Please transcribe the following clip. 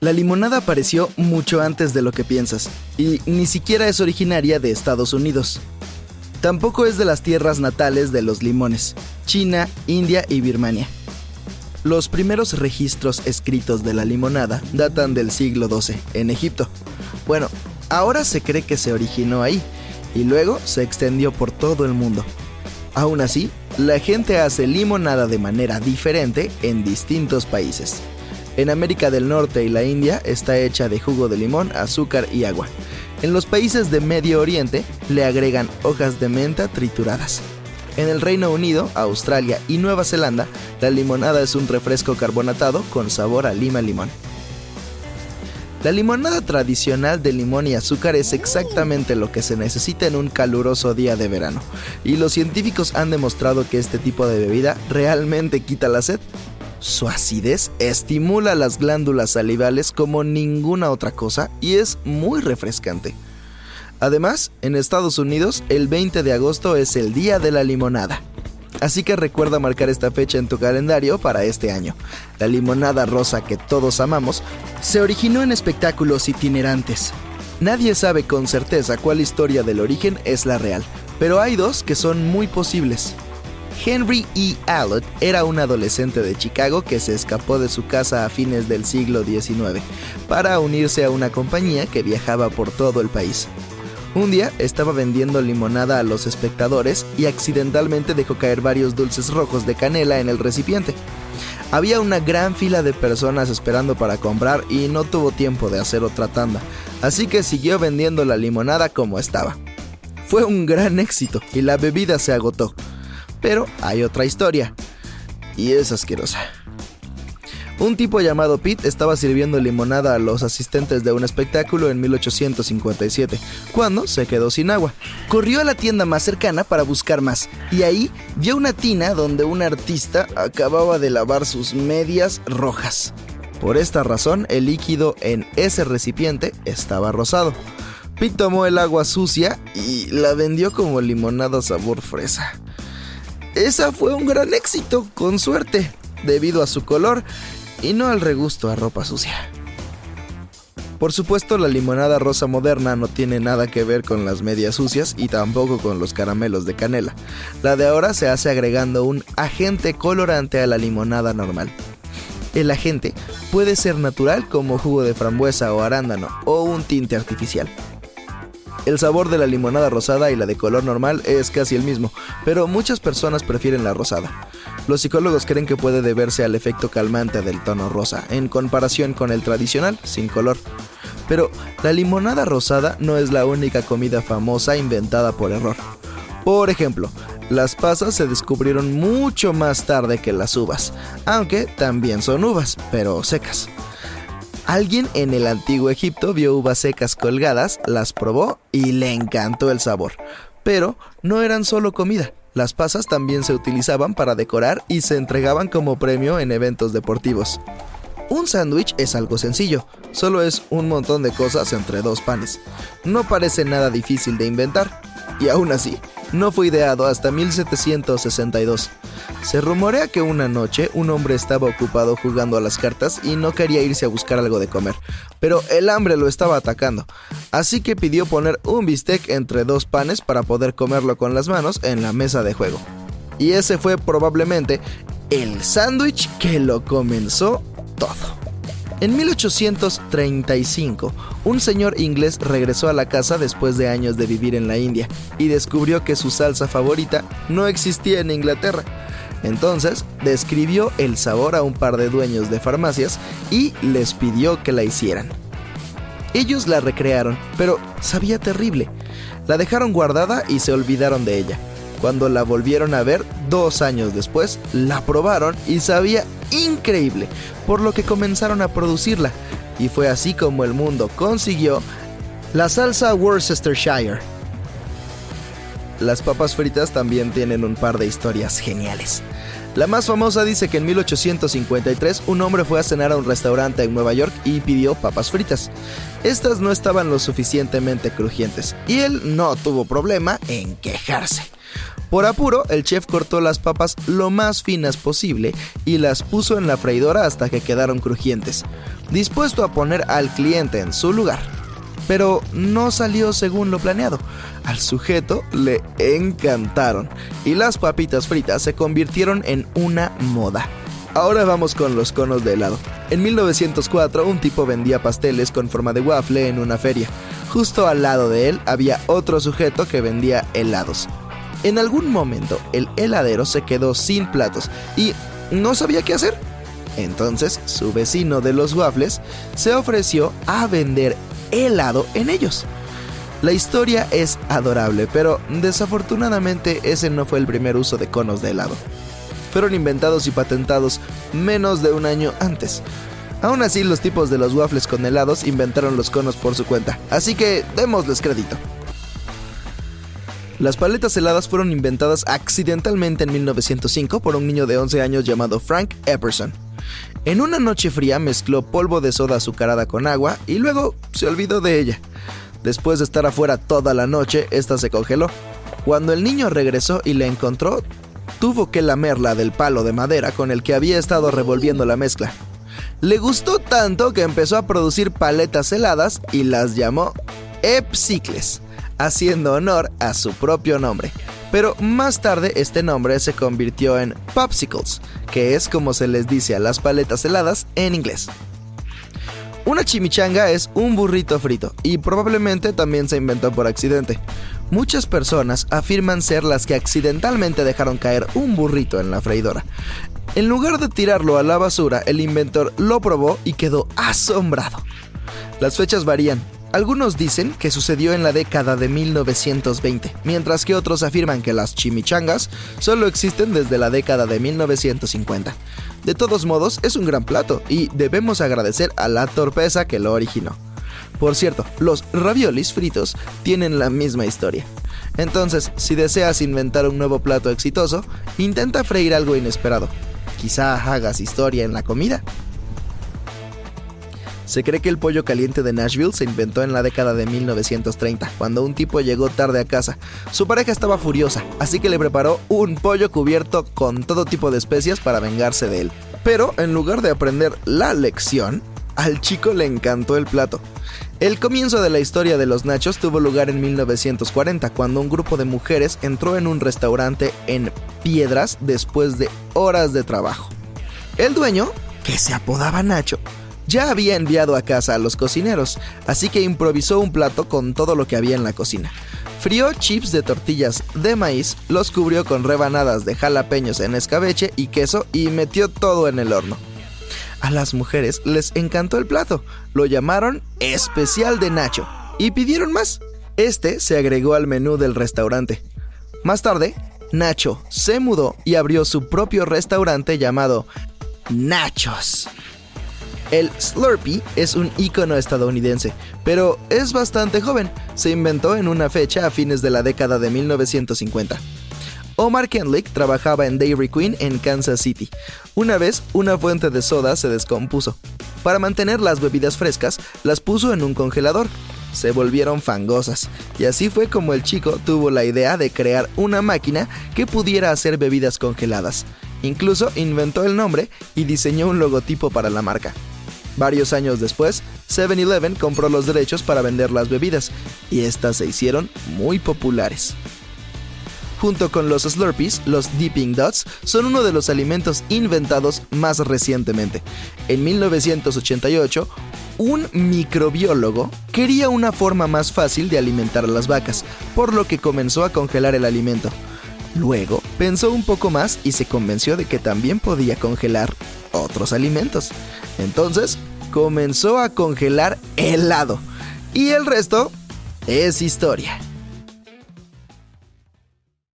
La limonada apareció mucho antes de lo que piensas, y ni siquiera es originaria de Estados Unidos. Tampoco es de las tierras natales de los limones, China, India y Birmania. Los primeros registros escritos de la limonada datan del siglo XII, en Egipto. Bueno, ahora se cree que se originó ahí, y luego se extendió por todo el mundo. Aún así, la gente hace limonada de manera diferente en distintos países. En América del Norte y la India está hecha de jugo de limón, azúcar y agua. En los países de Medio Oriente le agregan hojas de menta trituradas. En el Reino Unido, Australia y Nueva Zelanda, la limonada es un refresco carbonatado con sabor a lima limón. La limonada tradicional de limón y azúcar es exactamente lo que se necesita en un caluroso día de verano, y los científicos han demostrado que este tipo de bebida realmente quita la sed su acidez estimula las glándulas salivales como ninguna otra cosa y es muy refrescante. Además, en Estados Unidos, el 20 de agosto es el Día de la Limonada. Así que recuerda marcar esta fecha en tu calendario para este año. La limonada rosa que todos amamos se originó en espectáculos itinerantes. Nadie sabe con certeza cuál historia del origen es la real, pero hay dos que son muy posibles. Henry E. Allott era un adolescente de Chicago que se escapó de su casa a fines del siglo XIX para unirse a una compañía que viajaba por todo el país. Un día estaba vendiendo limonada a los espectadores y accidentalmente dejó caer varios dulces rojos de canela en el recipiente. Había una gran fila de personas esperando para comprar y no tuvo tiempo de hacer otra tanda, así que siguió vendiendo la limonada como estaba. Fue un gran éxito y la bebida se agotó. Pero hay otra historia. Y es asquerosa. Un tipo llamado Pete estaba sirviendo limonada a los asistentes de un espectáculo en 1857, cuando se quedó sin agua. Corrió a la tienda más cercana para buscar más, y ahí vio una tina donde un artista acababa de lavar sus medias rojas. Por esta razón, el líquido en ese recipiente estaba rosado. Pete tomó el agua sucia y la vendió como limonada sabor fresa. Esa fue un gran éxito, con suerte, debido a su color y no al regusto a ropa sucia. Por supuesto, la limonada rosa moderna no tiene nada que ver con las medias sucias y tampoco con los caramelos de canela. La de ahora se hace agregando un agente colorante a la limonada normal. El agente puede ser natural como jugo de frambuesa o arándano o un tinte artificial. El sabor de la limonada rosada y la de color normal es casi el mismo, pero muchas personas prefieren la rosada. Los psicólogos creen que puede deberse al efecto calmante del tono rosa, en comparación con el tradicional, sin color. Pero la limonada rosada no es la única comida famosa inventada por error. Por ejemplo, las pasas se descubrieron mucho más tarde que las uvas, aunque también son uvas, pero secas. Alguien en el antiguo Egipto vio uvas secas colgadas, las probó y le encantó el sabor. Pero no eran solo comida. Las pasas también se utilizaban para decorar y se entregaban como premio en eventos deportivos. Un sándwich es algo sencillo, solo es un montón de cosas entre dos panes. No parece nada difícil de inventar, y aún así, no fue ideado hasta 1762. Se rumorea que una noche un hombre estaba ocupado jugando a las cartas y no quería irse a buscar algo de comer, pero el hambre lo estaba atacando, así que pidió poner un bistec entre dos panes para poder comerlo con las manos en la mesa de juego. Y ese fue probablemente el sándwich que lo comenzó todo. En 1835, un señor inglés regresó a la casa después de años de vivir en la India y descubrió que su salsa favorita no existía en Inglaterra. Entonces, describió el sabor a un par de dueños de farmacias y les pidió que la hicieran. Ellos la recrearon, pero sabía terrible. La dejaron guardada y se olvidaron de ella. Cuando la volvieron a ver dos años después, la probaron y sabía increíble, por lo que comenzaron a producirla. Y fue así como el mundo consiguió la salsa Worcestershire. Las papas fritas también tienen un par de historias geniales. La más famosa dice que en 1853 un hombre fue a cenar a un restaurante en Nueva York y pidió papas fritas. Estas no estaban lo suficientemente crujientes y él no tuvo problema en quejarse. Por apuro, el chef cortó las papas lo más finas posible y las puso en la freidora hasta que quedaron crujientes, dispuesto a poner al cliente en su lugar. Pero no salió según lo planeado. Al sujeto le encantaron y las papitas fritas se convirtieron en una moda. Ahora vamos con los conos de helado. En 1904 un tipo vendía pasteles con forma de waffle en una feria. Justo al lado de él había otro sujeto que vendía helados. En algún momento el heladero se quedó sin platos y no sabía qué hacer. Entonces su vecino de los waffles se ofreció a vender helado en ellos. La historia es adorable, pero desafortunadamente ese no fue el primer uso de conos de helado. Fueron inventados y patentados menos de un año antes. Aún así, los tipos de los waffles con helados inventaron los conos por su cuenta, así que démosles crédito. Las paletas heladas fueron inventadas accidentalmente en 1905 por un niño de 11 años llamado Frank Epperson. En una noche fría mezcló polvo de soda azucarada con agua y luego se olvidó de ella. Después de estar afuera toda la noche, esta se congeló. Cuando el niño regresó y la encontró, tuvo que lamerla del palo de madera con el que había estado revolviendo la mezcla. Le gustó tanto que empezó a producir paletas heladas y las llamó Epsicles haciendo honor a su propio nombre. Pero más tarde este nombre se convirtió en Popsicles, que es como se les dice a las paletas heladas en inglés. Una chimichanga es un burrito frito y probablemente también se inventó por accidente. Muchas personas afirman ser las que accidentalmente dejaron caer un burrito en la freidora. En lugar de tirarlo a la basura, el inventor lo probó y quedó asombrado. Las fechas varían, algunos dicen que sucedió en la década de 1920, mientras que otros afirman que las chimichangas solo existen desde la década de 1950. De todos modos, es un gran plato y debemos agradecer a la torpeza que lo originó. Por cierto, los raviolis fritos tienen la misma historia. Entonces, si deseas inventar un nuevo plato exitoso, intenta freír algo inesperado. Quizá hagas historia en la comida. Se cree que el pollo caliente de Nashville se inventó en la década de 1930, cuando un tipo llegó tarde a casa. Su pareja estaba furiosa, así que le preparó un pollo cubierto con todo tipo de especias para vengarse de él. Pero en lugar de aprender la lección, al chico le encantó el plato. El comienzo de la historia de los nachos tuvo lugar en 1940, cuando un grupo de mujeres entró en un restaurante en Piedras después de horas de trabajo. El dueño, que se apodaba Nacho, ya había enviado a casa a los cocineros, así que improvisó un plato con todo lo que había en la cocina. Frió chips de tortillas de maíz, los cubrió con rebanadas de jalapeños en escabeche y queso y metió todo en el horno. A las mujeres les encantó el plato, lo llamaron especial de Nacho y pidieron más. Este se agregó al menú del restaurante. Más tarde, Nacho se mudó y abrió su propio restaurante llamado Nachos. El Slurpee es un icono estadounidense, pero es bastante joven. Se inventó en una fecha a fines de la década de 1950. Omar Kenlick trabajaba en Dairy Queen en Kansas City. Una vez, una fuente de soda se descompuso. Para mantener las bebidas frescas, las puso en un congelador. Se volvieron fangosas, y así fue como el chico tuvo la idea de crear una máquina que pudiera hacer bebidas congeladas. Incluso inventó el nombre y diseñó un logotipo para la marca. Varios años después, 7-Eleven compró los derechos para vender las bebidas y estas se hicieron muy populares. Junto con los Slurpees, los Dipping Dots son uno de los alimentos inventados más recientemente. En 1988, un microbiólogo quería una forma más fácil de alimentar a las vacas, por lo que comenzó a congelar el alimento. Luego pensó un poco más y se convenció de que también podía congelar otros alimentos. Entonces comenzó a congelar helado. Y el resto es historia.